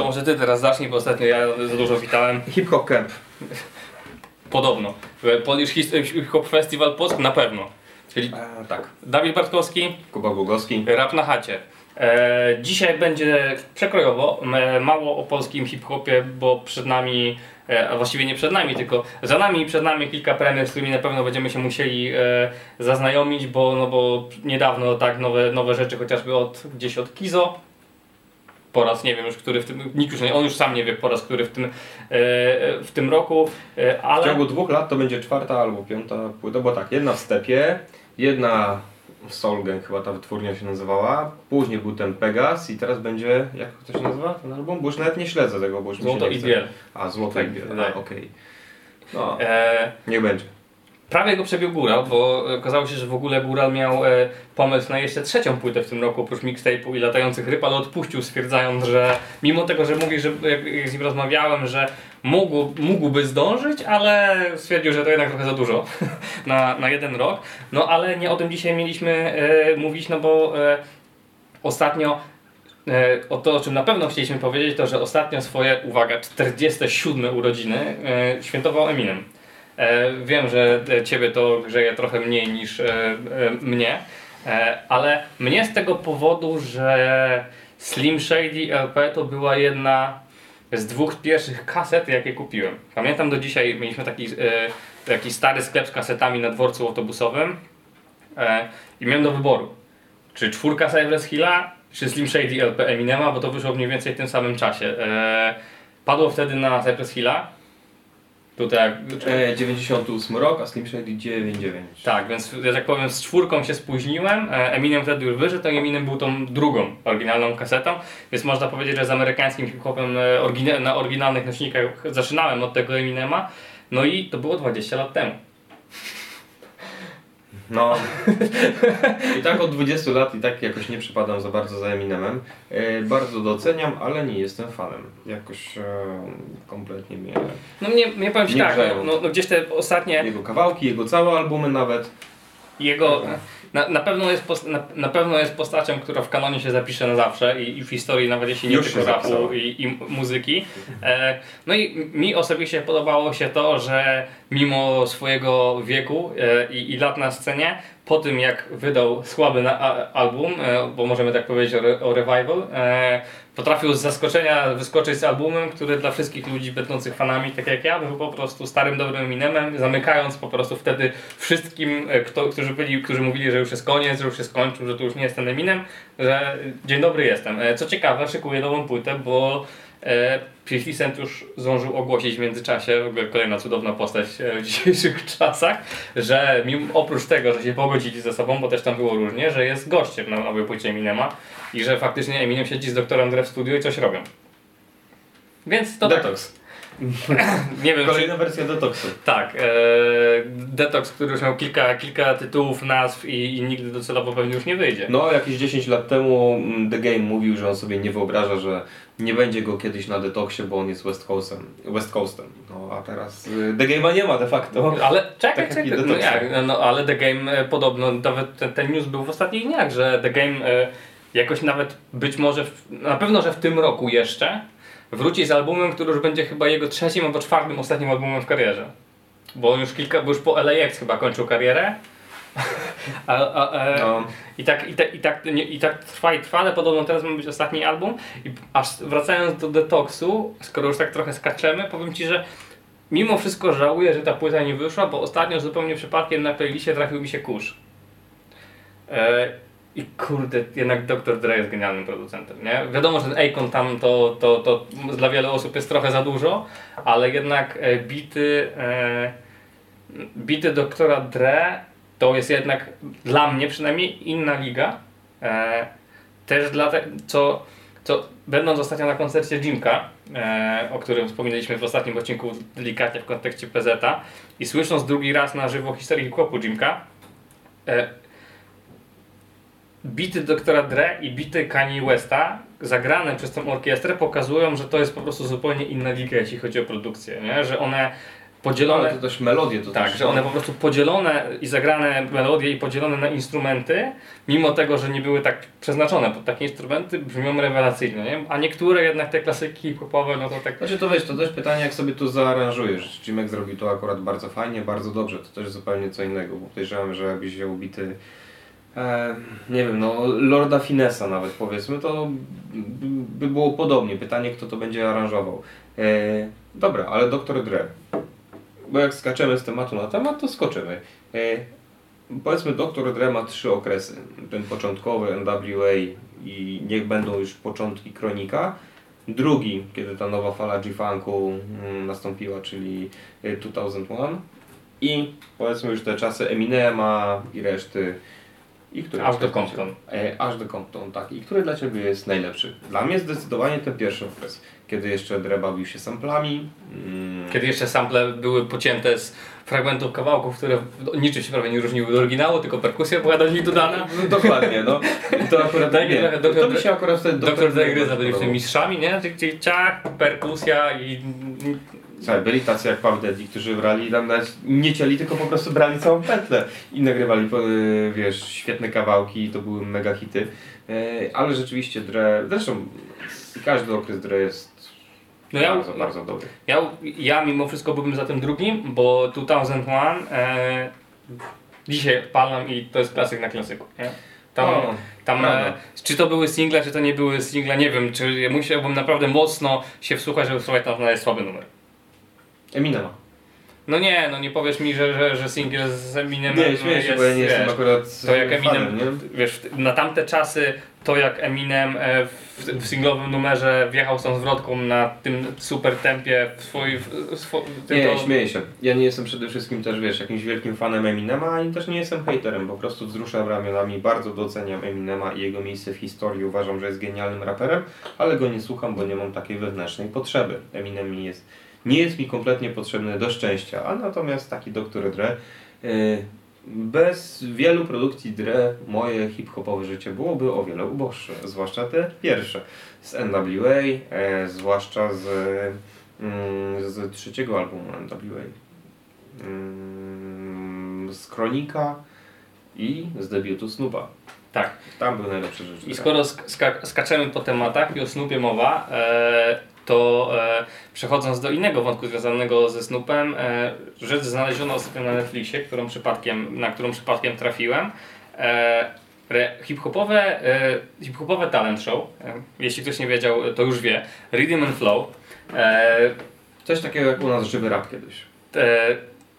to może ty teraz zacznij, bo ostatnio ja za dużo witałem. Hip Hop Camp. Podobno. Polish Hip Hop Festival Polsk na pewno. Czyli E, tak. Dawid Bartkowski, Kuba Głogowski. rap na chacie. E, dzisiaj będzie przekrojowo, mało o polskim hip-hopie, bo przed nami, e, a właściwie nie przed nami, tylko za nami i przed nami kilka premier, z którymi na pewno będziemy się musieli e, zaznajomić, bo, no bo niedawno tak nowe, nowe rzeczy, chociażby od, gdzieś od Kizo, po raz nie wiem już, który w tym, nikt już nie, on już sam nie wie po raz, który w tym, e, w tym roku, e, W ale... ciągu dwóch lat to będzie czwarta albo piąta płyta, bo tak, jedna w Stepie, jedna w Soul Gang chyba ta wytwórnia się nazywała, później był ten Pegas i teraz będzie, jak to się nazywa ten album? Bo już nawet nie śledzę tego, bo już mi się Złoto nie i chce. biel. A, Złoto i biel, tak. okej. No, E, niech będzie. Prawie go przebił Góral, bo okazało się, że w ogóle Góral miał e, pomysł na jeszcze trzecią płytę w tym roku, oprócz mixtape'u i latających ryb, ale odpuścił, stwierdzając, że mimo tego, że mówi, że jak, jak z nim rozmawiałem, że mógł, mógłby zdążyć, ale stwierdził, że to jednak trochę za dużo na, na jeden rok. No ale nie o tym dzisiaj mieliśmy e, mówić, no bo e, ostatnio E, O to, o czym na pewno chcieliśmy powiedzieć, to że ostatnio swoje, uwaga, 47 urodziny e, świętował Eminem. E, Wiem, że e, ciebie to grzeje trochę mniej niż e, mnie, ale mnie z tego powodu, że Slim Shady LP to była jedna z dwóch pierwszych kaset, jakie kupiłem. Pamiętam do dzisiaj, mieliśmy taki, taki stary sklep z kasetami na dworcu autobusowym i miałem do wyboru, czy czwórka Cypress Hilla, czy Slim Shady LP Eminema, bo to wyszło mniej więcej w tym samym czasie. Padło wtedy na Cypress Hilla. Tutaj, E, 98 rok, a Slim Shady 99. tak, więc że tak powiem z czwórką się spóźniłem. E, Eminem wtedy już wyszedł, to Eminem był tą drugą oryginalną kasetą, więc można powiedzieć, że z amerykańskim hip-hopem e, orygina- na oryginalnych nośnikach zaczynałem od tego Eminema. No i to było 20 lat temu. No. I tak od 20 lat i tak jakoś nie przypadam za bardzo za Eminemem. E, bardzo doceniam, ale nie jestem fanem. Jakoś e, kompletnie mnie... No mnie, mnie powiem ci Nie tak, no, no, no gdzieś te ostatnie Jego kawałki, jego całe albumy nawet. Jego, na, na, pewno jest pos, na, na pewno jest postacią, która w kanonie się zapisze na zawsze i, i w historii nawet jeśli nie Już tylko rapu i, i muzyki. E, no i mi osobiście podobało się to, że mimo swojego wieku e, i, i lat na scenie, po tym jak wydał słaby album, e, bo możemy tak powiedzieć o revival, e, potrafił z zaskoczenia wyskoczyć z albumem, który dla wszystkich ludzi będących fanami, tak jak ja, był po prostu starym, dobrym Eminemem, zamykając po prostu wtedy wszystkim, e, kto, którzy, byli, którzy mówili, że już jest koniec, że już się skończył, że to już nie jest ten Eminem, że dzień dobry jestem. E, Co ciekawe, szykuję nową płytę, bo e, 50 Cent już zdążył ogłosić w międzyczasie, w ogóle kolejna cudowna postać e, w dzisiejszych czasach, że mimo, oprócz tego, że się pogodzili ze sobą, bo też tam było różnie, że jest gościem na nowej płycie Eminema i że faktycznie Eminem siedzi z doktorem Dre w studiu i coś robią. Więc to tak, Detox. nie wiem, czy, Kolejna wersja Detoxu. tak, e, Detox, który już miał kilka, kilka tytułów, nazw i, i nigdy docelowo pewnie już nie wyjdzie. No, jakieś 10 lat temu mm, The Game mówił, że on sobie nie wyobraża, że nie będzie go kiedyś na Detoxie, bo on jest West Coastem. West Coastem. No, a teraz y, The Game'a nie ma de facto. Ale czekaj, Tak czekaj, no jak, no ale The Game e, podobno, nawet ten, ten news był w ostatnich dniach, że The Game e, jakoś nawet być może, w, na pewno, że w tym roku jeszcze wróci z albumem, który już będzie chyba jego trzecim albo czwartym ostatnim albumem w karierze. Bo on już kilka, bo już po LAX chyba kończył karierę. A, a, a, No. i, tak, i, tak, i, tak, nie, I tak trwa i trwa, ale podobno teraz ma być ostatni album. I aż wracając do Detoxu, skoro już tak trochę skaczemy, powiem Ci, że mimo wszystko żałuję, że ta płyta nie wyszła, bo ostatnio zupełnie przypadkiem na playliście trafił mi się kurz. E, I kurde, jednak Dr. Dre jest genialnym producentem, nie? Wiadomo, że ten Akon tam to, to, to dla wielu osób jest trochę za dużo, ale jednak e, bity, e, bity doktora Dre to jest jednak dla mnie przynajmniej inna liga. E, też dlatego, co, co będąc ostatnio na koncercie Jimka, e, o którym wspominaliśmy w ostatnim odcinku delikatnie w kontekście PZ i słysząc drugi raz na żywo historię hip-hopu Jimka, e, bity doktora Dre i bity Kanye Westa zagrane przez tą orkiestrę pokazują, że to jest po prostu zupełnie inna liga, jeśli chodzi o produkcję, nie? że one podzielone. Ale to też melodie to Tak, też, że one po prostu podzielone i zagrane melodie i podzielone na instrumenty, mimo tego, że nie były tak przeznaczone pod takie instrumenty, brzmią rewelacyjnie, nie? A niektóre jednak te klasyki hip-hopowe, no to tak... Znaczy to wiesz, to też pytanie jak sobie to zaaranżujesz. Cimek zrobił to akurat bardzo fajnie, bardzo dobrze, to też zupełnie co innego, bo podejrzewam, że jakbyś wziął bity e, nie wiem, no Lorda Finessa nawet powiedzmy, to by było podobnie. Pytanie kto to będzie aranżował. E, dobra, ale Dr. Dre. Bo jak skaczemy z tematu na temat, to skoczymy. E, powiedzmy Dr. Dre ma trzy okresy. Ten początkowy NWA i niech będą już początki Kronika. Drugi, kiedy ta nowa fala G-Funku mm, nastąpiła, czyli y, 2001. I powiedzmy już te czasy Eminema i reszty. I który Aż do Compton. E, aż do Compton, tak. I który dla Ciebie jest najlepszy? Dla mnie zdecydowanie ten pierwszy okres, kiedy jeszcze Dre bawił się samplami. Mm, Kiedy jeszcze sample były pocięte z fragmentów kawałków, które w- niczym się prawie nie różniły od oryginału, tylko perkusja była do nich dodana. no, dokładnie, no. I To akurat Tak, nie. Dr. To mi się akurat wtedy Doktor Dre Dre byli podobał. tymi mistrzami, nie? Gdzie ciach, perkusja i... Słuchaj, byli tacy jak Puff Daddy, którzy brali tam nawet nie cieli, tylko po prostu brali całą pętlę i nagrywali, y, wiesz, świetne kawałki i to były mega hity. Y, Ale rzeczywiście Dre, zresztą każdy okres Dre jest No ja, bardzo, bardzo dobry. ja, ja mimo wszystko byłbym za tym drugim, bo 2001 e, dzisiaj palam i to jest klasyk na klasyku, nie? Tam, O, tam e, czy to były single, czy to nie były single, nie wiem, czy musiałbym naprawdę mocno się wsłuchać, żeby słuchać tam znaleźć słaby numer. Eminema. No nie, no nie powiesz mi, że, że, że single z Eminem Nie, śmieję się, jest, bo ja nie jestem wiesz, akurat To jak fanem, Eminem, nie? wiesz, na tamte czasy to jak Eminem e, w, w singlowym numerze wjechał z tą zwrotką na tym super tempie w swój... W, Nie, to- śmieję się. Ja nie jestem przede wszystkim też, wiesz, jakimś wielkim fanem Eminema, ani też nie jestem haterem. Po prostu wzruszam ramionami, bardzo doceniam Eminema i jego miejsce w historii. Uważam, że jest genialnym raperem, ale go nie słucham, bo nie mam takiej wewnętrznej potrzeby. Eminem mi jest, nie jest mi kompletnie potrzebny do szczęścia, a natomiast taki Dr. Dre... Yy, bez wielu produkcji Dre moje hip-hopowe życie byłoby o wiele uboższe, zwłaszcza te pierwsze z NWA, e, zwłaszcza z, mm, z trzeciego albumu NWA, mm, z Kronika i z debiutu Snoopa. Tak. Tam były najlepsze rzeczy. I skoro sk- ska- skaczemy po tematach i o Snoopie mowa, e, to e, przechodząc do innego wątku związanego ze Snoopem, e, rzecz znaleziono ostatnio na Netflixie, którą przypadkiem, na którą przypadkiem trafiłem. E, hip-hopowe, e, hip-hopowe talent show, e, jeśli ktoś nie wiedział, to już wie, Rhythm and Flow. E, Coś takiego jak u nas żywy rap kiedyś.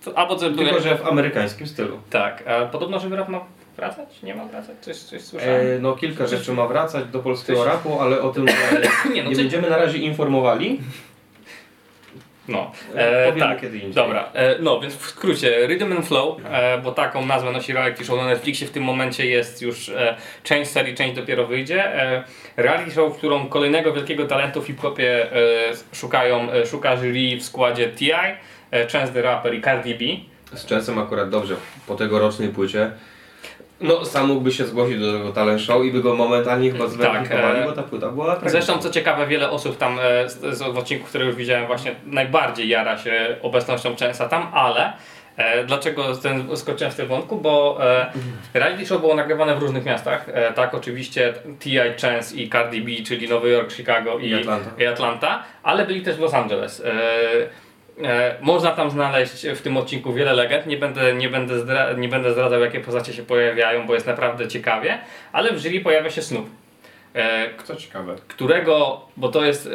to, albo to, Tylko, że w amerykańskim stylu. Tak, a podobno żywy rap ma wracać? Nie ma wracać? Coś, coś słyszałem? E, no kilka rzeczy ma wracać do polskiego Coś- rapu, ale o tym nie, no nie coś- będziemy na razie informowali. No, E, e, tak. kiedy indziej. Dobra, e, no więc w skrócie Rhythm and Flow, e, bo taką nazwę nosi reality show na Netflixie, w tym momencie jest już e, część serii, część dopiero wyjdzie. E, reality show, w którą kolejnego wielkiego talentu w hip-hopie e, szukają, e, szuka jury w składzie T.I., e, Chance the Rapper i Cardi B. Z czasem akurat dobrze, po tegorocznej płycie. No, sam mógłby się zgłosić do tego talent show i by go momentalnie chyba zweryfikowali, e, bo ta płyta była tragiczna. Zresztą co ciekawe, wiele osób tam e, z, z odcinków, które już widziałem właśnie najbardziej jara się obecnością Częsa tam, ale e, dlaczego ten, skoczyłem z tego wątku? Bo e, reality show było nagrywane w różnych miastach. E, tak, oczywiście T.I. Chance i Cardi B, czyli Nowy Jork, Chicago i, I Atlanta. i Atlanta, ale byli też w Los Angeles. E, można tam znaleźć w tym odcinku wiele legend. Nie będę, nie, będę zdra- nie będę zdradzał, jakie postacie się pojawiają, bo jest naprawdę ciekawie, ale w jury pojawia się Snoop. E, Co ciekawe. którego, bo to jest e,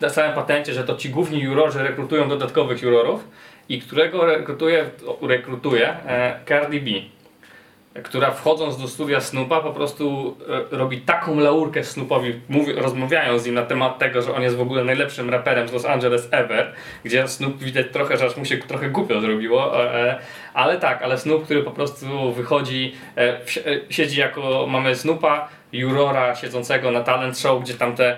na samym patencie, że to ci główni jurorzy rekrutują dodatkowych jurorów i którego rekrutuje, rekrutuje e, Cardi B, która wchodząc do studia Snoopa po prostu e, robi taką laurkę Snoopowi, mówi, rozmawiają z nim na temat tego, że on jest w ogóle najlepszym raperem z Los Angeles ever, gdzie Snoop widać trochę, że aż mu się trochę głupio zrobiło, e, e, ale tak, ale Snoop, który po prostu wychodzi, siedzi jako, mamy Snoopa, jurora siedzącego na talent show, gdzie tam te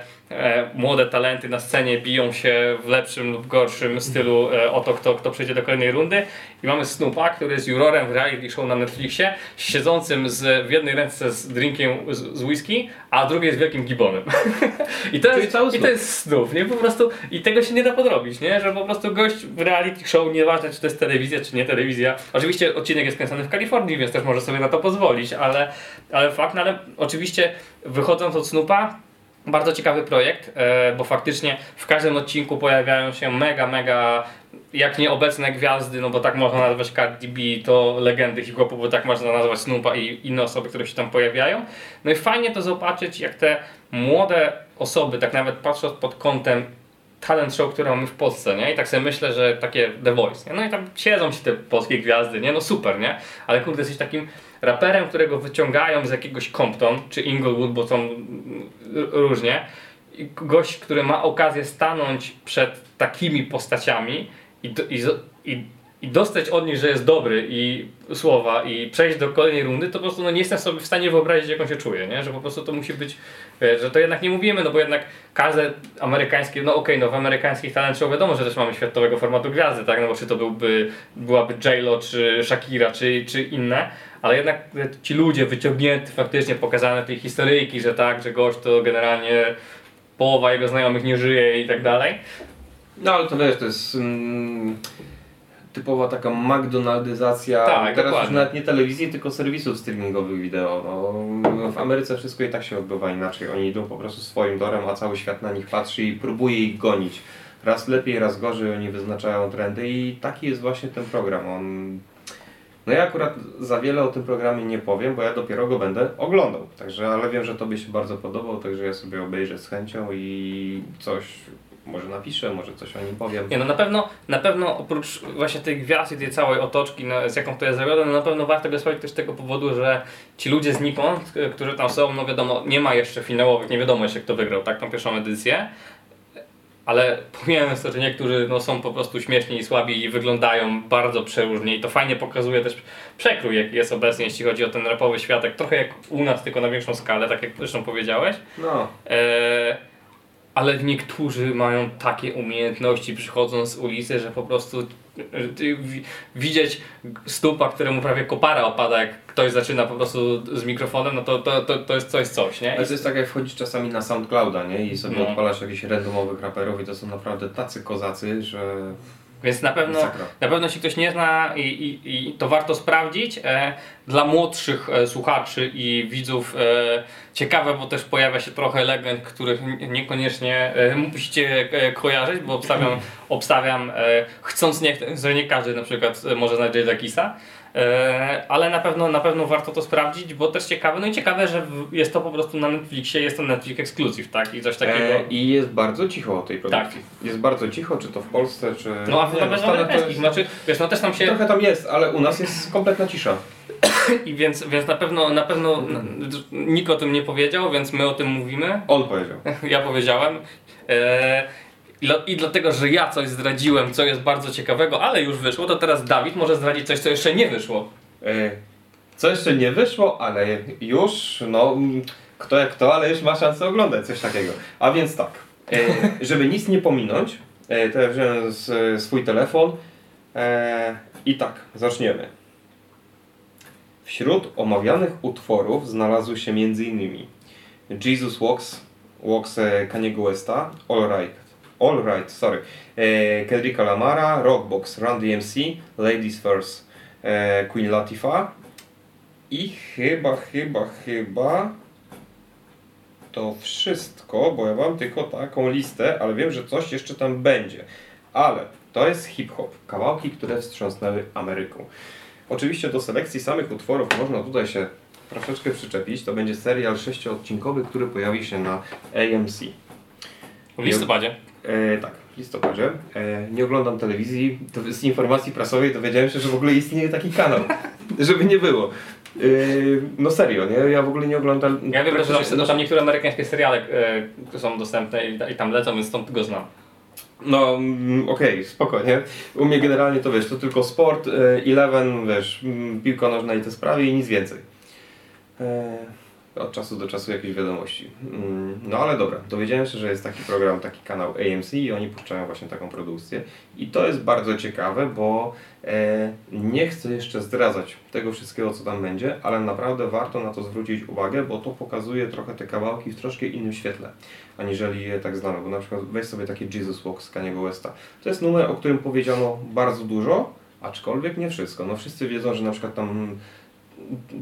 młode talenty na scenie biją się w lepszym lub gorszym stylu e, o to, kto, kto przejdzie do kolejnej rundy. I mamy Snoopa, który jest jurorem w reality show na Netflixie, siedzącym z, w jednej ręce z drinkiem z, z whisky, a drugiej z wielkim gibonem. I to, jest, I to jest Snoop, nie? Po prostu, I tego się nie da podrobić, nie? Że po prostu gość w reality show, nieważne czy to jest telewizja, czy nie telewizja. Oczywiście odcinek jest kręcony w Kalifornii, więc też może sobie na to pozwolić, ale, ale fakt, no ale oczywiście wychodząc od Snoopa, bardzo ciekawy projekt, e, bo faktycznie w każdym odcinku pojawiają się mega, mega, jak nieobecne gwiazdy, no bo tak można nazwać Cardi B, to legendy hip-hopu, bo tak można nazwać Snoopa i inne osoby, które się tam pojawiają. No i fajnie to zobaczyć, jak te młode osoby, tak nawet patrząc pod kątem talent show, które mamy w Polsce, nie? I tak sobie myślę, że takie The Voice, nie? No i tam siedzą ci te polskie gwiazdy, nie? No super, nie? Ale kurde, jesteś takim raperem, którego wyciągają z jakiegoś Compton, czy Inglewood, bo są różnie. I gość, który ma okazję stanąć przed takimi postaciami i, i, i, i dostać od nich, że jest dobry i słowa i przejść do kolejnej rundy, to po prostu no, nie jestem sobie w stanie wyobrazić, jak on się czuje, nie? Że po prostu to musi być, że to jednak nie mówimy, no bo jednak każde amerykańskie, no okej, no w amerykańskich talent show wiadomo, że też mamy światowego formatu gwiazdy, tak? No bo czy to byłby, byłaby J-Lo, czy Shakira, czy, czy inne, ale jednak ci ludzie wyciągnięty, faktycznie pokazane tej historyjki, że tak, że gość to generalnie połowa jego znajomych nie żyje i tak dalej. No ale to wiesz, to jest mm, typowa taka McDonaldyzacja, Tak, teraz już dokładnie. nawet nie telewizji, tylko serwisów streamingowych wideo. No, w Ameryce wszystko i tak się odbywa inaczej. Oni idą po prostu swoim torem, a cały świat na nich patrzy i próbuje ich gonić. Raz lepiej, raz gorzej, oni wyznaczają trendy i taki jest właśnie ten program. On... No ja akurat za wiele o tym programie nie powiem, bo ja dopiero go będę oglądał. Także, ale wiem, że Tobie się bardzo podobał, także ja sobie obejrzę z chęcią i coś może napiszę, może coś o nim powiem. Nie no na pewno, na pewno oprócz właśnie tej gwiazd i tej całej otoczki, no, z jaką to jest zrobione, no na pewno warto go sprawdzić też z tego powodu, że ci ludzie znikąd, k- którzy tam są, no wiadomo, nie ma jeszcze finałowych, nie wiadomo jeszcze kto wygrał, tak, tą pierwszą edycję. Ale pomijając to, że niektórzy no, są po prostu śmieszni i słabi i wyglądają bardzo przeróżnie i to fajnie pokazuje też przekrój jaki jest obecnie, jeśli chodzi o ten rapowy światek, trochę jak u nas, tylko na większą skalę, tak jak zresztą powiedziałeś. No, E, ale niektórzy mają takie umiejętności przychodząc z ulicy, że po prostu widzieć stupa, któremu prawie kopara opada, jak ktoś zaczyna po prostu z mikrofonem, no to, to, to, to jest coś, coś, nie? ale to jest tak jak wchodzisz czasami na SoundClouda, nie? I sobie No. odpalasz jakichś randomowych raperów i to są naprawdę tacy kozacy, że Więc na pewno, Masakra. na pewno jeśli ktoś nie zna i, i, i to warto sprawdzić. E, dla młodszych e, słuchaczy i widzów e, ciekawe, bo też pojawia się trochę legend, których niekoniecznie e, musicie e, kojarzyć, bo obstawiam, obstawiam e, chcąc nie, że nie każdy na przykład może znać Jada Kisa. E, ale na pewno, na pewno warto to sprawdzić, bo też ciekawe, no i ciekawe, że jest to po prostu na Netflixie, jest to Netflix Exclusive, tak? I coś takiego. E, I jest bardzo cicho o tej produkcji. Jest bardzo cicho, czy to w Polsce, czy... no a w Stanach to amerykańskich, jest... znaczy, wiesz, no też tam się... Trochę tam jest, ale u nas jest kompletna cisza. I więc, więc na pewno, na pewno nikt o tym nie powiedział, więc my o tym mówimy. On powiedział. Ja powiedziałem. E, i dla- I dlatego, że ja coś zdradziłem, co jest bardzo ciekawego, ale już wyszło, to teraz Dawid może zdradzić coś, co jeszcze nie wyszło. E, Co jeszcze nie wyszło, ale już, no, kto jak kto, ale już ma szansę oglądać coś takiego. A więc tak, e, żeby nic nie pominąć, e, to ja wziąłem swój telefon i tak, zaczniemy. Wśród omawianych utworów znalazły się m.in. Jesus Walks, Walks e, Kaniego Westa, All Right, All Right, sorry, e, Kendricka Lamara, Rockbox, Run DMC, Ladies First, e, Queen Latifah i chyba, chyba, chyba to wszystko, bo ja mam tylko taką listę, ale wiem, że coś jeszcze tam będzie. Ale to jest hip-hop, kawałki, które wstrząsnęły Ameryką. Oczywiście do selekcji samych utworów można tutaj się troszeczkę przyczepić. To będzie serial sześciodcinkowy, który pojawi się na AMC. W listopadzie. E, tak, w listopadzie. E, nie oglądam telewizji. To z informacji prasowej dowiedziałem się, że w ogóle istnieje taki kanał. Żeby nie było. E, no serio, nie? Ja w ogóle nie oglądam. Ja wiem, że tam, tam niektóre amerykańskie seriale e, są dostępne i, i tam lecą, więc stąd go znam. No, mm, okej, spokojnie. U mnie generalnie to wiesz, to tylko sport, e, Eleven, wiesz, mm, piłka nożna i te sprawy i nic więcej. E, od czasu do czasu jakieś wiadomości. Mm, No ale dobra, dowiedziałem się, że jest taki program, taki kanał AMC i oni puszczają właśnie taką produkcję. I to jest bardzo ciekawe, bo e, nie chcę jeszcze zdradzać tego wszystkiego, co tam będzie, ale naprawdę warto na to zwrócić uwagę, bo to pokazuje trochę te kawałki w troszkę innym świetle, aniżeli je tak znamy. Bo na przykład weź sobie taki Jesus Walk z Kaniego Westa. To jest numer, o którym powiedziano bardzo dużo, aczkolwiek nie wszystko. No wszyscy wiedzą, że na przykład tam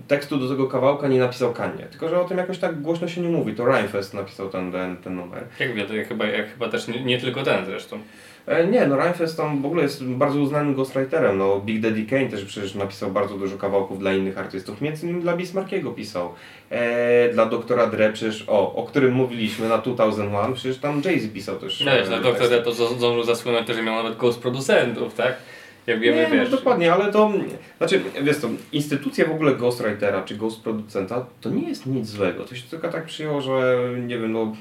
tekstu do tego kawałka nie napisał Kanye, tylko że o tym jakoś tak głośno się nie mówi. To Rhymefest napisał ten, ten, ten numer. Jak jak chyba, jak chyba też nie, nie tylko ten zresztą. E, nie, no Rhymefest tam w ogóle jest bardzo uznanym ghostwriterem. No, Big Daddy Kane też przecież napisał bardzo dużo kawałków dla innych artystów. Między innymi dla Bismarckiego pisał. E, dla doktora Dre przecież, o, o którym mówiliśmy na 2001, przecież tam Jay-Z pisał też. No wiesz, e, no doktor teksty. to zdążył zasłynąć to, że miał nawet ghost producentów, tak? Jak wiemy, Nie, wiesz. no dokładnie, ale to, znaczy, wiesz to, instytucja w ogóle ghostwritera czy ghost producenta to nie jest nic złego. To się tylko tak przyjęło, że nie wiem, no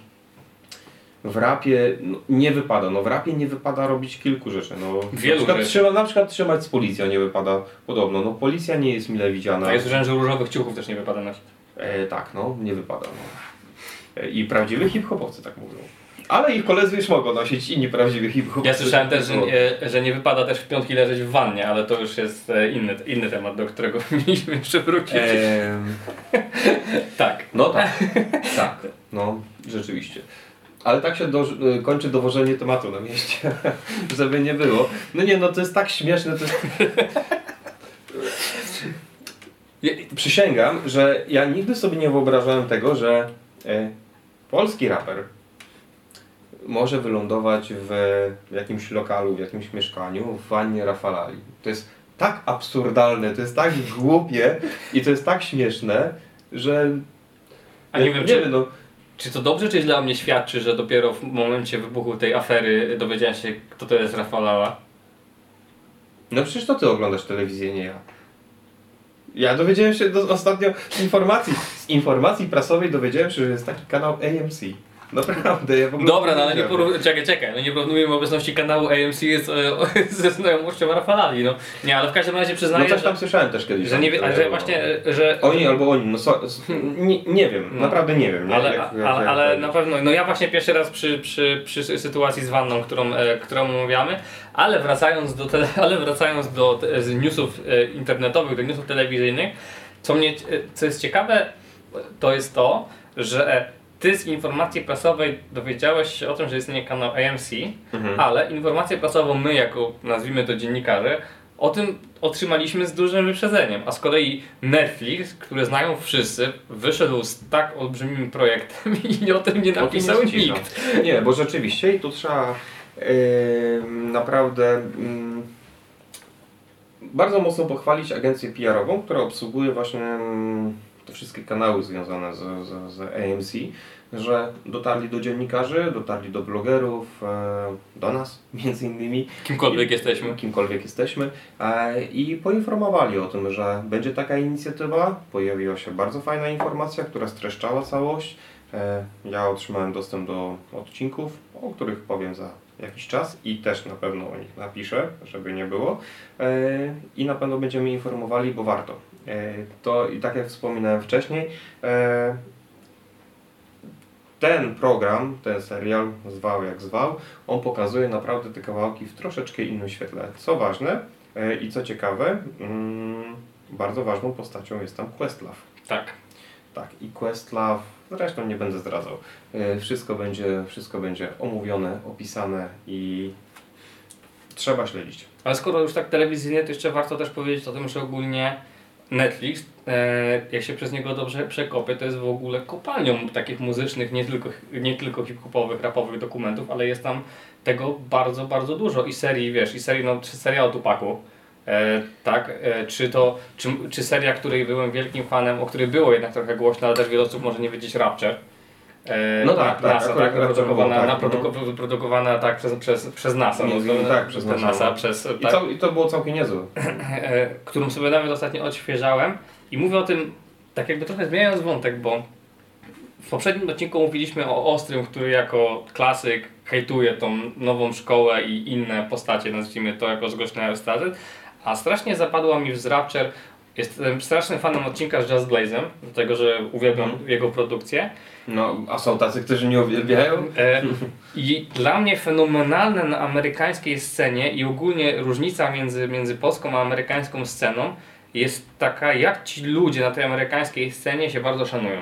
w rapie no, nie wypada, no w rapie nie wypada robić kilku rzeczy. No, Wielu na, przykład rzeczy. Trzeba, na przykład trzymać z policją nie wypada podobno, no policja nie jest mile widziana. A jest że różowych ciuchów też nie wypada nosić. E, tak, no, nie wypada. No. E, I prawdziwi hip-hopowcy tak mówią. Ale ich koledzy już mogą nosić inni prawdziwi hip-hopowcy. Ja słyszałem też, że nie, że nie wypada też w piątki leżeć w wannie, ale to już jest e, inny, inny temat, do którego mieliśmy jeszcze wrócić. Em, Tak. No tak, tak, no rzeczywiście. Ale tak się do, kończy dowożenie tematu na mieście, żeby nie było. No nie, no to jest tak śmieszne, to jest... Przysięgam, że ja nigdy sobie nie wyobrażałem tego, że e, polski raper może wylądować w jakimś lokalu, w jakimś mieszkaniu, w wannie Rafalali. To jest tak absurdalne, to jest tak głupie i to jest tak śmieszne, że A nie ja- wiem, nie czy- wiem, no, Czy to dobrze, czy dla mnie świadczy, że dopiero w momencie wybuchu tej afery dowiedziałem się, kto to jest Rafalała? no przecież to ty oglądasz telewizję, nie ja. Ja dowiedziałem się do, ostatnio z informacji, z informacji prasowej dowiedziałem się, że jest taki kanał AMC. Naprawdę, ja w ogóle Dobra, no ale nie porównuj, czekaj, czekaj, no nie porównujemy obecności kanału AMC z, e, ze znajomością Rafalali, no. Nie, ale w każdym razie No przyznaję, coś tam że, słyszałem też kiedyś. że, nie, wie- tam, że no. właśnie, e, że... Oni albo oni, no so, s- nie, nie wiem, No. naprawdę nie wiem. Nie? Ale, Jak- jak- ale, jak ale na pewno, no ja właśnie pierwszy raz przy, przy, przy sytuacji z wanną, którą, e, którą omawiamy, ale wracając do, tele, ale wracając do te, z newsów e, internetowych, do newsów telewizyjnych, co, mnie, e, co jest ciekawe, to jest to, że ty z informacji prasowej dowiedziałeś się o tym, że istnieje kanał AMC, Mhm. ale informację prasową my, jako nazwijmy to dziennikarze, o tym otrzymaliśmy z dużym wyprzedzeniem. A z kolei Netflix, który znają wszyscy, wyszedł z tak olbrzymim projektem i o tym nie tym napisał cisza. nikt. Nie, bo rzeczywiście i tu trzeba em, naprawdę em, bardzo mocno pochwalić agencję PR-ową, która obsługuje właśnie em, te wszystkie kanały związane z, z, z AMC, że dotarli do dziennikarzy, dotarli do blogerów, e, do nas między innymi, Kimkolwiek jesteśmy. kimkolwiek jesteśmy e, i poinformowali o tym, że będzie taka inicjatywa. Pojawiła się bardzo fajna informacja, która streszczała całość. E, Ja otrzymałem dostęp do odcinków, o których powiem za jakiś czas i też na pewno o nich napiszę, żeby nie było. I na pewno będziemy informowali, bo warto. E, To i tak jak wspominałem wcześniej, e, ten program, ten serial, zwał jak zwał, on pokazuje naprawdę te kawałki w troszeczkę innym świetle. Co ważne e, i co ciekawe, mm, bardzo ważną postacią jest tam Questlove. Tak. Tak, i Questlove, zresztą nie będę zdradzał. Wszystko będzie, wszystko będzie omówione, opisane i trzeba śledzić. Ale skoro już tak telewizyjnie, to jeszcze warto też powiedzieć o tym, że ogólnie Netflix, e, jak się przez niego dobrze przekopie, to jest w ogóle kopalnią takich muzycznych, nie tylko, nie tylko hip-hopowych, rapowych dokumentów, ale jest tam tego bardzo, bardzo dużo. I serii, wiesz, i serii, no, czy seria o Tupaku, e, tak, e, czy to, czy, czy seria, której byłem wielkim fanem, o której było jednak trochę głośno, ale też wiele osób może nie wiedzieć Rapture. E, No tak, tak, NASA, tak, wyprodukowana, było, tak, naproduko- wyprodukowana tak przez, przez, przez NASA. Między no, tak, przez NASA, NASA, no. przez, I, tak, cał, I to było całkiem niezłe. e, którą sobie nawet ostatnio odświeżałem i mówię o tym tak jakby trochę zmieniając wątek, bo w poprzednim odcinku mówiliśmy o Ostrym, który jako klasyk hejtuje tą nową szkołę i inne postacie, nazwijmy to jako zgłośniają starzy, a strasznie zapadła mi w Rapture Jestem strasznym fanem odcinka z Jazz Blazem, dlatego że uwielbiam Mhm. jego produkcję. No, a są tacy, którzy nie uwielbiają? E, I dla mnie fenomenalne na amerykańskiej scenie i ogólnie różnica między, między polską a amerykańską sceną jest taka, jak ci ludzie na tej amerykańskiej scenie się bardzo szanują.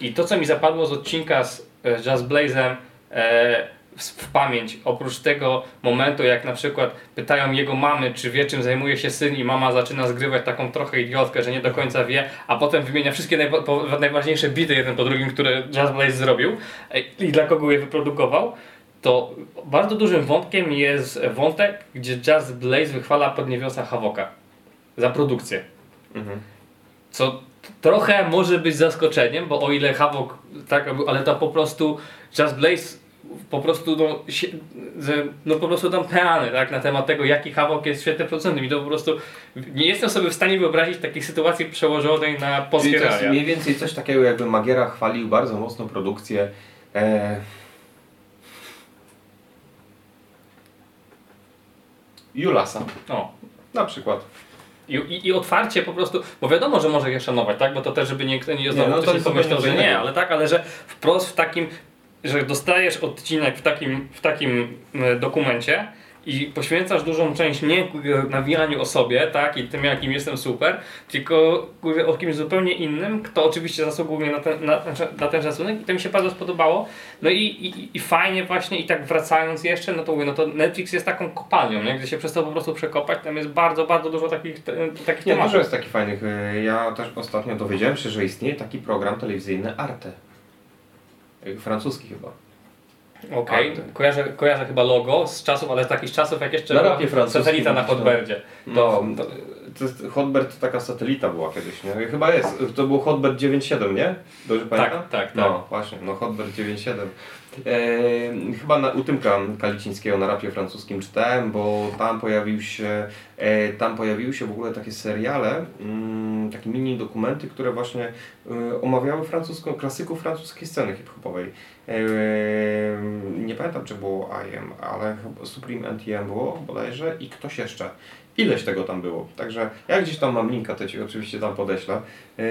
I to, co mi zapadło z odcinka z e, Jazz Blazem e, w, pamięć, oprócz tego momentu, jak na przykład pytają jego mamy, czy wie, czym zajmuje się syn, i mama zaczyna zgrywać taką trochę idiotkę, że nie do końca wie, a potem wymienia wszystkie najwa- najważniejsze bity jeden po drugim, które Jazz Blaze zrobił e, i dla kogo je wyprodukował. To bardzo dużym wątkiem jest wątek, gdzie Jazz Blaze wychwala Podniewiosa Havoka za produkcję. Mhm. Co trochę może być zaskoczeniem, bo o ile Havok tak, ale to po prostu Just Blaze po prostu no, że, no po prostu tam peany tak, na temat tego jaki Havok jest świetnym producentem i to po prostu nie jestem sobie w stanie wyobrazić takiej sytuacji przełożonej na polskie realia. mniej więcej coś takiego, jakby Magiera chwalił bardzo mocno produkcję. E... Julasa O. na przykład. I, i, I otwarcie po prostu, bo wiadomo, że może je szanować, tak? Bo to też, żeby nikt nie znowu no to ktoś nie pomyślał, że nie, ale tak, ale że wprost w takim, że dostajesz odcinek w takim, w takim e, dokumencie i poświęcasz dużą część nie kurde, nawijaniu o sobie, tak, i tym jakim jestem super, tylko o kimś zupełnie innym, kto oczywiście zasługuje na ten, na, na ten szacunek i to mi się bardzo spodobało. No i, i, i fajnie właśnie, i tak wracając jeszcze, no to mówię, no to Netflix jest taką kopalnią, nie? gdzie się przez to po prostu przekopać, tam jest bardzo, bardzo dużo takich, te, takich Nie, tematów. dużo jest takich fajnych. e, Ja też ostatnio dowiedziałem się, że istnieje taki program telewizyjny Arte. Francuski chyba. Okej, Arte. kojarzę, kojarzę chyba logo z czasów, ale z takich czasów jak jeszcze Na rapie satelita na. Hotbirdzie. No, to, to jest, Hotbird to taka satelita była kiedyś, nie? Chyba jest. To był Hotbird 9.7, nie? Dobrze pamiętam? Tak, tak, No, właśnie, no Hotbird 9.7. E, chyba na, u Tymka Kalicińskiego na rapie francuskim czytałem, bo tam pojawił się, tam pojawiły się w ogóle takie seriale, mm, takie mini dokumenty, które właśnie e, omawiały francuską, klasyków francuskiej sceny hip-hopowej. E, nie pamiętam, czy było IM, ale Supreme NTM było bodajże i ktoś jeszcze. Ileś tego tam było. Także ja gdzieś tam mam linka, to Ci oczywiście tam podeślę. Yy,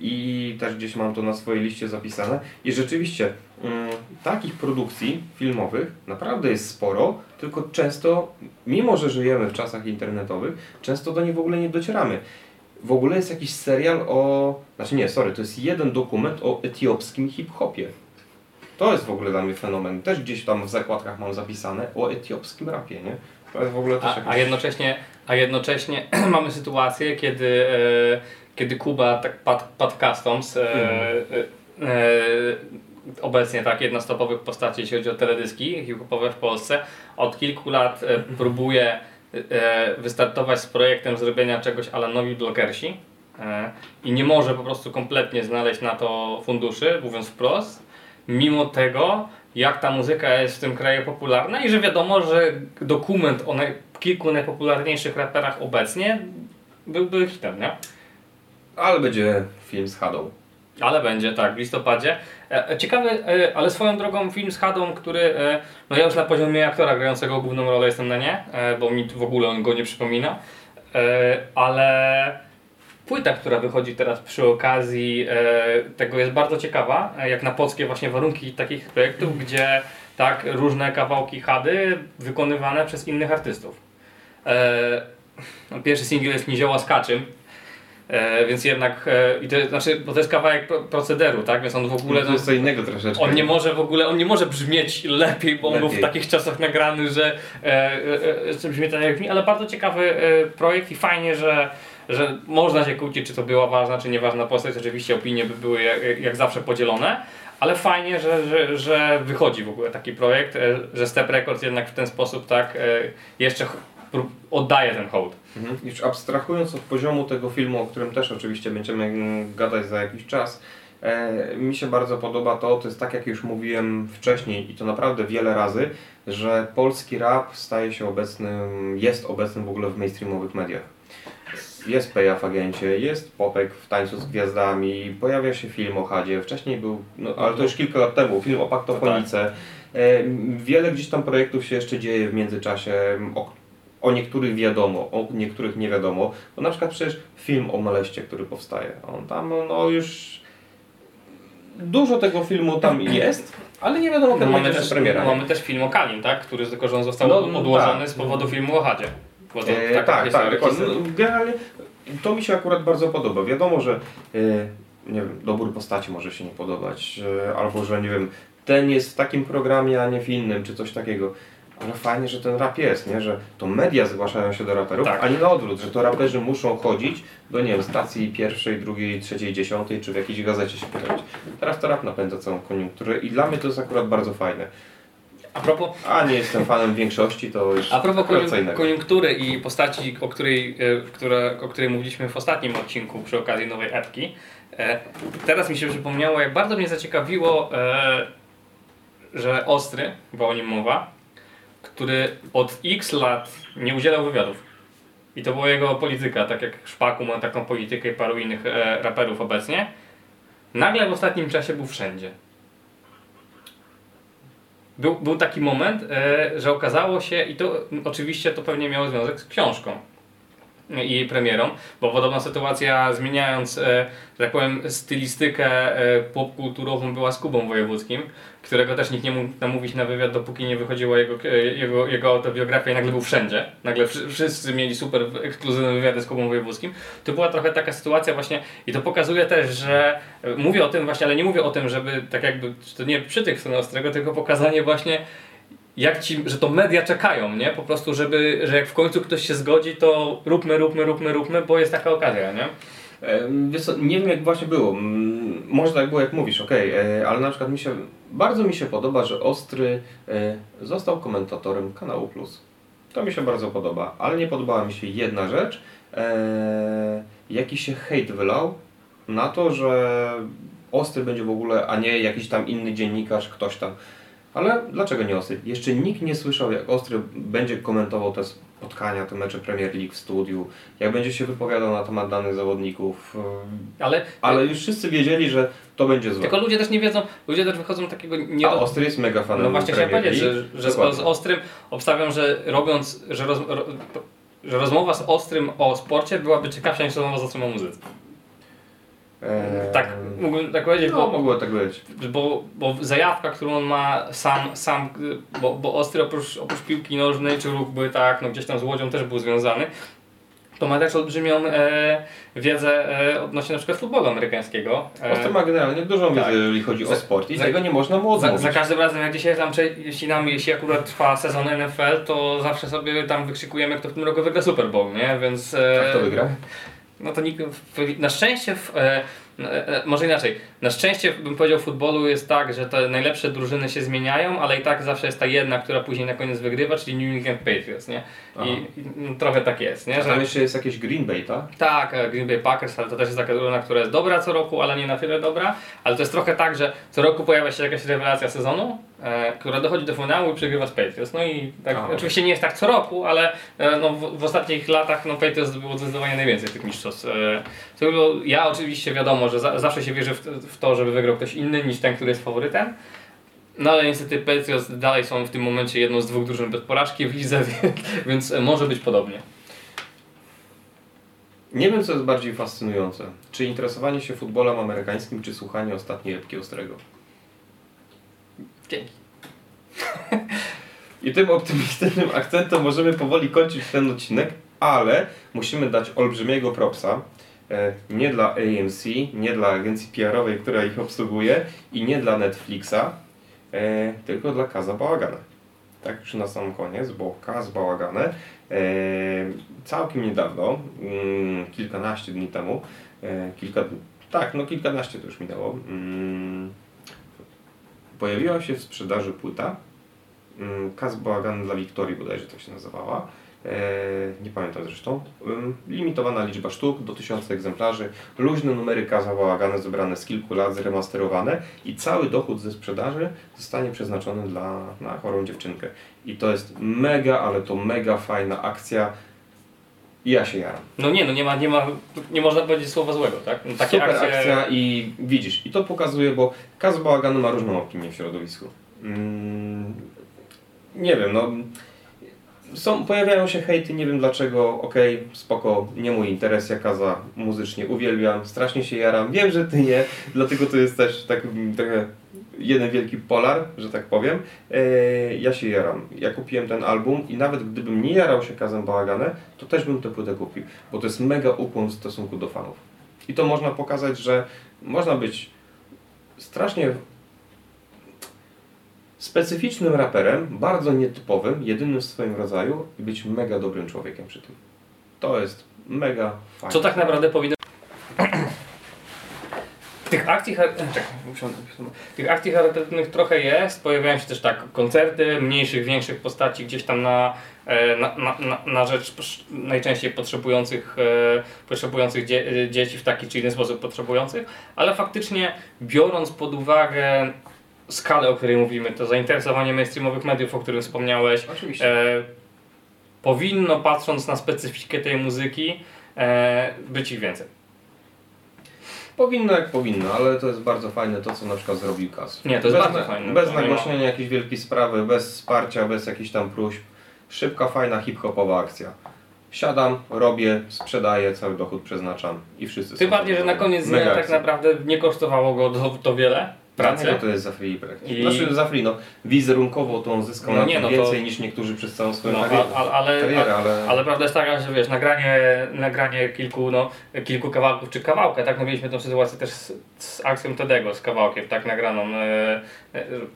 I też gdzieś mam to na swojej liście zapisane. I rzeczywiście mm, takich produkcji filmowych naprawdę jest sporo, tylko często, mimo że żyjemy w czasach internetowych, często do nich w ogóle nie docieramy. W ogóle jest jakiś serial o. Znaczy nie, sorry, to jest jeden dokument o etiopskim hip-hopie. To jest w ogóle dla mnie fenomen. Też gdzieś tam w zakładkach mam zapisane o etiopskim rapie, nie? To jest w ogóle też A, jakiś... a jednocześnie, a jednocześnie mamy sytuację, kiedy, e, kiedy Kuba, tak Pat Customs, e, Mhm. e, e, obecnie tak, jedna z topowych postaci, jeśli chodzi o teledyski hip-hopowe w Polsce, od kilku lat e, próbuje e, wystartować z projektem zrobienia czegoś ala nowi blogersi e, i nie może po prostu kompletnie znaleźć na to funduszy, mówiąc wprost, mimo tego, jak ta muzyka jest w tym kraju popularna i że wiadomo, że dokument o naj, kilku najpopularniejszych raperach obecnie byłby hitem, nie? Ale będzie film z Hadą. Ale będzie, tak, w listopadzie. E, Ciekawy, e, ale swoją drogą film z Hadą, który, e, no ja już na poziomie aktora grającego główną rolę jestem na nie, bo mi w ogóle on go nie przypomina, ale płyta, która wychodzi teraz przy okazji tego jest bardzo ciekawa, jak na polskie właśnie warunki takich projektów, gdzie tak różne kawałki Hady wykonywane przez innych artystów. Pierwszy singiel jest Nizioła z Kaczym, E, więc jednak, e, i to, znaczy, bo to jest kawałek pro, procederu, tak? Więc on w ogóle, to no, jest co innego troszeczkę. on nie może w ogóle, on nie może brzmieć lepiej, bo on był w Lepiej. takich czasach nagrany, że e, e, e, brzmi tak jak brzmi, ale bardzo ciekawy e, projekt i fajnie, że, że można się kłócić, czy to była ważna, czy nieważna postać. Oczywiście opinie by były jak, jak zawsze podzielone, ale fajnie, że, że, że wychodzi w ogóle taki projekt, że Step Records jednak w ten sposób tak jeszcze oddaje ten hołd. Mhm. Już abstrahując od poziomu tego filmu, o którym też oczywiście będziemy gadać za jakiś czas, e, mi się bardzo podoba to, to jest tak jak już mówiłem wcześniej i to naprawdę wiele razy, że polski rap staje się obecnym, jest obecnym w ogóle w mainstreamowych mediach. Jest Peja w Agencie, jest Popek w Tańcu z Gwiazdami, pojawia się film o Hadzie, wcześniej był, no, ale to już kilka lat temu, film o Paktofonice. E, Wiele gdzieś tam projektów się jeszcze dzieje w międzyczasie, o o niektórych wiadomo, o niektórych nie wiadomo. Bo na przykład przecież film o Maleście, który powstaje, on tam no już dużo tego filmu tam jest, ale nie wiadomo No, kiedy mamy, będzie też, premiera. mamy też film o Kalim, tak? który tylko że on został No, no, odłożony tak. z powodu filmu o Hadzie. Bo to E, tak, tak, dokładnie. No, Generalnie to mi się akurat bardzo podoba. Wiadomo, że e, nie wiem, dobór postaci może się nie podobać, e, albo że nie wiem, ten jest w takim programie, a nie w innym, czy coś takiego. Ale fajnie, że ten rap jest, nie? że to media zgłaszają się do raperów, Tak. a nie na odwrót, że to raperzy muszą chodzić do nie wiem, stacji pierwszej, drugiej, trzeciej, dziesiątej, czy w jakiejś gazecie się pojawić. Teraz to rap napędza całą koniunkturę i dla mnie to jest akurat bardzo fajne. A propos, A nie jestem fanem większości, to już A propos akurat co koniun- innego. koniunktury i postaci, o której, e, które, o której mówiliśmy w ostatnim odcinku przy okazji nowej epki, e, teraz mi się przypomniało, jak bardzo mnie zaciekawiło, e, że Ostry, bo o nim mowa, który od x lat nie udzielał wywiadów. I to była jego polityka, tak jak Szpaku ma taką politykę i paru innych e, raperów obecnie. Nagle w ostatnim czasie był wszędzie. Był, był taki moment, e, że okazało się, i to oczywiście to pewnie miało związek z książką i jej premierą, bo podobna sytuacja zmieniając, e, że tak powiem, stylistykę e, popkulturową była z Kubą Wojewódzkim, którego też nikt nie mógł namówić na wywiad, dopóki nie wychodziła jego, e, jego, jego autobiografia i nagle był wszędzie. Nagle wszy- wszyscy mieli super ekskluzywne wywiady z Kubą Wojewódzkim. To była trochę taka sytuacja właśnie i to pokazuje też, że e, mówię o tym właśnie, ale nie mówię o tym, żeby tak jakby, to nie przy tych stron ostrego, tylko pokazanie właśnie jak ci, że to media czekają, nie? Po prostu, żeby, że jak w końcu ktoś się zgodzi, to róbmy, róbmy, róbmy, róbmy, bo jest taka okazja, nie? Co, nie wiem jak właśnie było. Mm, Może tak było jak mówisz, okej, e, ale na przykład mi się, bardzo mi się podoba, że Ostry e, został komentatorem kanału Plus. To mi się bardzo podoba, ale nie podobała mi się jedna rzecz, e, jaki się hejt wylał na to, że Ostry będzie w ogóle, a nie jakiś tam inny dziennikarz, ktoś tam. Ale dlaczego nie Ostry? Jeszcze nikt nie słyszał, jak Ostry będzie komentował te spotkania, te mecze Premier League w studiu, jak będzie się wypowiadał na temat danych zawodników. e, Ale, Ale już wszyscy wiedzieli, że to będzie złe. tylko ludzie też nie wiedzą, ludzie też wychodzą takiego nie A Ostry jest mega fanem No właśnie chciałem powiedzieć, League. że, że z, z Ostrym obstawiam, że robiąc, że, roz, ro, że rozmowa z Ostrym o sporcie byłaby ciekawsza niż rozmowa z Ostrym o muzyce. Eee, Tak, mógłbym tak powiedzieć, No, bo, mogło tak być. bo, bo zajawka, którą on ma sam, sam bo, bo Ostry oprócz, oprócz piłki nożnej czy rugby, tak, no gdzieś tam z Łodzią też był związany, to ma też olbrzymią e, wiedzę e, odnośnie na przykład futbolu amerykańskiego. E, Ostry ma generalnie dużą wiedzę, tak. jeżeli chodzi Za- o sport i za- tego nie można mu Za, odmówić. za każdym razem jak dzisiaj tam, jeśli nam, jeśli akurat trwa sezon NFL, to zawsze sobie tam wykrzykujemy, kto w tym roku wygra Super Bowl, nie? Więc... e, A kto wygra? No to nikt, na szczęście, w, e, e, może inaczej, na szczęście bym powiedział w futbolu jest tak, że te najlepsze drużyny się zmieniają, ale i tak zawsze jest ta jedna, która później na koniec wygrywa, czyli New England Patriots, nie? Aha. I, no, trochę tak jest, nie? A Że, tam jeszcze jest jakieś Green Bay, tak? tak, e, Green Bay Packers, ale to też jest taka drużyna, która jest dobra co roku, ale nie na tyle dobra. Ale to jest trochę tak, że co roku pojawia się jakaś rewelacja sezonu, e, która dochodzi do finału i przegrywa z Patriots. No i tak, oczywiście nie jest tak co roku, ale e, no, w, w ostatnich latach no, Patriots było zdecydowanie najwięcej tych mistrzostw. E, co było, ja oczywiście wiadomo, że za, zawsze się wierzy w, w to, żeby wygrał ktoś inny niż ten, który jest faworytem. No ale niestety Patriots dalej są w tym momencie jedną z dwóch drużyn bez porażki w lidze, więc, e, może być podobnie. Nie wiem, co jest bardziej fascynujące. Czy interesowanie się futbolem amerykańskim, czy słuchanie ostatniej epki Ostrego. Dzięki. I tym optymistycznym akcentem możemy powoli kończyć ten odcinek, ale musimy dać olbrzymiego propsa. e, Nie dla AMC, nie dla agencji PR-owej, która ich obsługuje i nie dla Netflixa, e, tylko dla Kaza Bałagana. Tak już na sam koniec, bo Kaz Bałagane całkiem niedawno, mm, kilkanaście dni temu, e, kilka, tak, no kilkanaście to już minęło, mm, pojawiła się w sprzedaży płyta mm, Kaz Bałagan dla Wiktorii bodajże to się nazywała. E, nie pamiętam zresztą. Limitowana liczba sztuk do 1000 egzemplarzy. Luźne numery Kaza Bałagana zebrane z kilku lat, zremasterowane i cały dochód ze sprzedaży zostanie przeznaczony dla, na chorą dziewczynkę. I to jest mega, ale to mega fajna akcja. I ja się jaram. No nie, no nie ma, nie ma, nie można powiedzieć słowa złego, tak? No, takie Super akcje, akcja i widzisz, i to pokazuje, bo Kaz Bałaganu ma różną opinię w środowisku. Mm, nie wiem, no są, pojawiają się hejty, nie wiem dlaczego, okej, spoko, nie mój interes, ja Kaza muzycznie uwielbiam, strasznie się jaram, wiem, że ty nie, dlatego to jest też tak trochę jeden wielki polar, że tak powiem. Eee, ja się jaram, ja kupiłem ten album i nawet gdybym nie jarał się Kazem Bałagane, to też bym tę płytę kupił, bo to jest mega ukłon w stosunku do fanów. I to można pokazać, że można być strasznie specyficznym raperem, bardzo nietypowym, jedynym w swoim rodzaju i być mega dobrym człowiekiem przy tym. To jest mega fajne. Co tak naprawdę powinno... Tych akcji, usiądę. tych akcji charytatywnych trochę jest, pojawiają się też tak koncerty mniejszych, większych postaci gdzieś tam na, e, na, na, na, rzecz najczęściej potrzebujących, e, potrzebujących dzie- dzieci w taki czy inny sposób potrzebujących, ale faktycznie biorąc pod uwagę skalę, o której mówimy, to zainteresowanie mainstreamowych mediów, o którym wspomniałeś, e, powinno patrząc na specyfikę tej muzyki e, być ich więcej. Powinno jak powinno, ale to jest bardzo fajne to, co na przykład zrobił Kas. Nie, to jest bez bardzo fajne, Bez nagłaśniania jakiejś wielkiej sprawy, bez wsparcia, bez jakichś tam próśb. Szybka, fajna, hip-hopowa akcja. Siadam, robię, sprzedaję, cały dochód przeznaczam i wszyscy Tym są bardziej, że na koniec dnia tak naprawdę nie kosztowało go to, to wiele Dlatego to jest za free projekt. I- Znaczy za free, no wizerunkowo to on zyskał No na nie, no to- więcej niż niektórzy przez całą swoją No, karierę. a, a, ale, karierę, ale... ale prawda jest taka, że wiesz, nagranie, nagranie kilku, no, kilku kawałków, czy kawałka, tak, no mieliśmy tą sytuację też z, z akcją Tedego, z kawałkiem, tak, nagraną, e,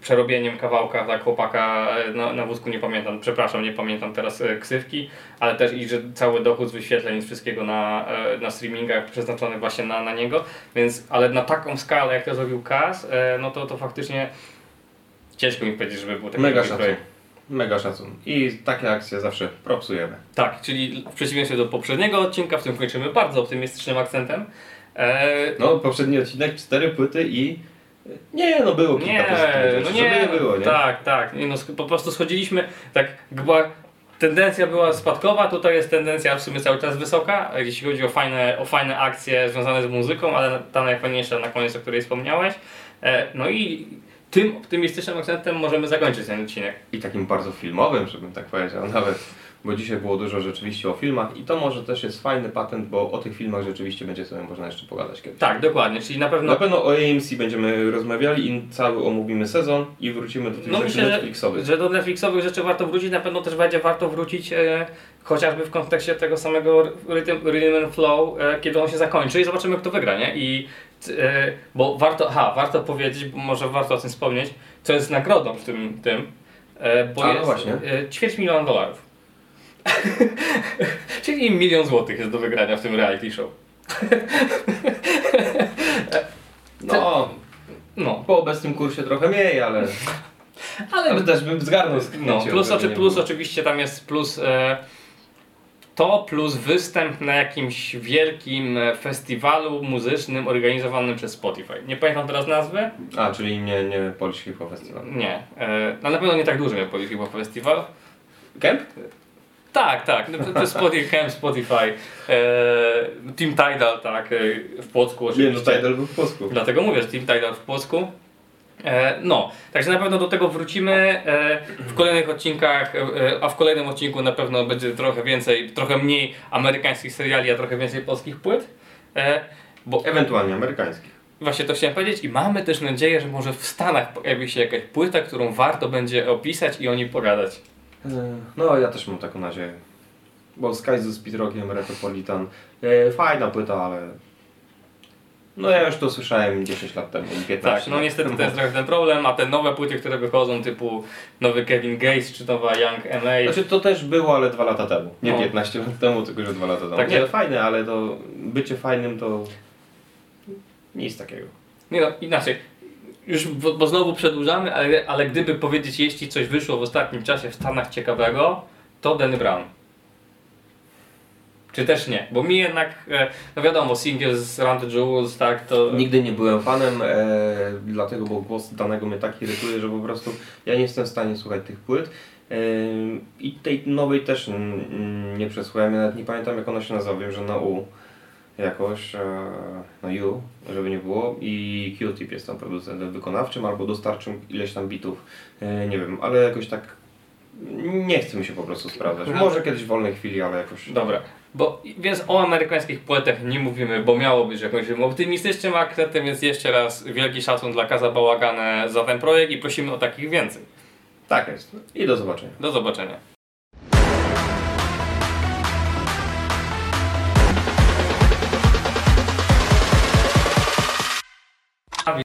przerobieniem kawałka, tak, chłopaka e, na, wózku, nie pamiętam, przepraszam, nie pamiętam teraz e, ksywki, ale też i, że cały dochód z wyświetleń, z wszystkiego na, e, na streamingach przeznaczony właśnie na, na niego, więc, ale na taką skalę, jak to zrobił Kaz, e, no to, to faktycznie ciężko mi powiedzieć, żeby był taki Mega szacun. projekt. Mega szacun. I takie akcje zawsze propsujemy. Tak, czyli w przeciwieństwie do poprzedniego odcinka, w którym kończymy bardzo optymistycznym akcentem. E, No, poprzedni odcinek, cztery płyty i... Nie, no było kilka nie, no rzeczy, nie, żeby nie było, nie? tak, tak. Nie, no, po prostu schodziliśmy, tak, była, tendencja była spadkowa, tutaj jest tendencja w sumie cały czas wysoka, jeśli chodzi o fajne, o fajne akcje związane z muzyką, ale ta najfajniejsza na koniec, o której wspomniałeś. E, no i tym optymistycznym akcentem możemy zakończyć ten odcinek. I takim bardzo filmowym, żebym tak powiedział nawet. Bo dzisiaj było dużo rzeczywiście o filmach i to może też jest fajny patent, bo o tych filmach rzeczywiście będzie sobie można jeszcze pogadać kiedyś. Tak, dokładnie, czyli na pewno Na pewno o AMC będziemy rozmawiali i cały omówimy sezon i wrócimy do tych No rzeczy myślę, że, Netflixowych. że do Netflixowych rzeczy warto wrócić, na pewno też będzie warto wrócić e, chociażby w kontekście tego samego Rhythm, rhythm and Flow, e, kiedy on się zakończy i zobaczymy kto wygra, nie? I, e, bo warto, aha, warto powiedzieć, bo może warto o tym wspomnieć, co jest nagrodą w tym, tym e, bo A, no jest właśnie. E, ćwierć miliona dolarów. Czyli milion złotych jest do wygrania w tym reality show. No, No, po obecnym kursie trochę mniej, ale, ale ale też bym zgarnął z No, plus, oczy, plus oczywiście tam jest plus e, to, plus występ na jakimś wielkim e, festiwalu muzycznym organizowanym przez Spotify. Nie pamiętam teraz nazwy? A, czyli nie, nie Polish Hip Hop Festival. Nie. E, no na pewno nie tak duży jak Polish Hip Hop Festival. Camp? Tak, tak. No, Spotify, Spotify. E, Team Tidal, tak, e, w Płocku Nie, oczywiście. no Tidal był w Polsku. Dlatego mówię, że Team Tidal w Płocku. E, no, także na pewno do tego wrócimy e, w kolejnych odcinkach, a w kolejnym odcinku na pewno będzie trochę więcej, trochę mniej amerykańskich seriali, a trochę więcej polskich płyt. Bo Ewentualnie amerykański. właśnie to chciałem powiedzieć i mamy też nadzieję, że może w Stanach pojawi się jakaś płyta, którą warto będzie opisać i o niej pogadać. No, ja też mam taką nadzieję. Bo Sky ze Speedrockiem, Retropolitan. E, fajna płyta, ale... No ja już to słyszałem 10 lat temu, i 15 Tak, no niestety to jest trochę ten problem, a te nowe płyty, które wychodzą typu nowy Kevin Gates czy nowa Young M.A. Znaczy to też było, ale dwa lata temu. Nie No. 15 lat temu, tylko że dwa lata temu. Tak, nie, nie. fajne, ale to bycie fajnym to nic takiego. Nie no, inaczej. Już, bo, bo znowu przedłużamy, ale, ale gdyby powiedzieć, jeśli coś wyszło w ostatnim czasie w Stanach ciekawego, to Danny Brown. Czy też nie? Bo mi jednak, e, no wiadomo, single z Run the Jewels, tak, to... Nigdy nie byłem fanem, e, dlatego, bo głos danego mnie tak irytuje, że po prostu ja nie jestem w stanie słuchać tych płyt. E, I tej nowej też nie przesłuchałem, ja nawet nie pamiętam jak ona się nazywa, wiem, że na U jakoś, e, na U, żeby nie było i Q-Tip jest tam producentem wykonawczym albo dostarczym ileś tam bitów, e, nie wiem, ale jakoś tak nie chce mi się po prostu sprawdzać. No. Może kiedyś w wolnej chwili, ale jakoś... Dobra. Bo, więc o amerykańskich poetach nie mówimy, bo miało być jakimś optymistycznym akcentem, więc jeszcze raz wielki szacun dla Kaza Bałagane za ten projekt i prosimy o takich więcej. Tak jest. I do zobaczenia. Do zobaczenia.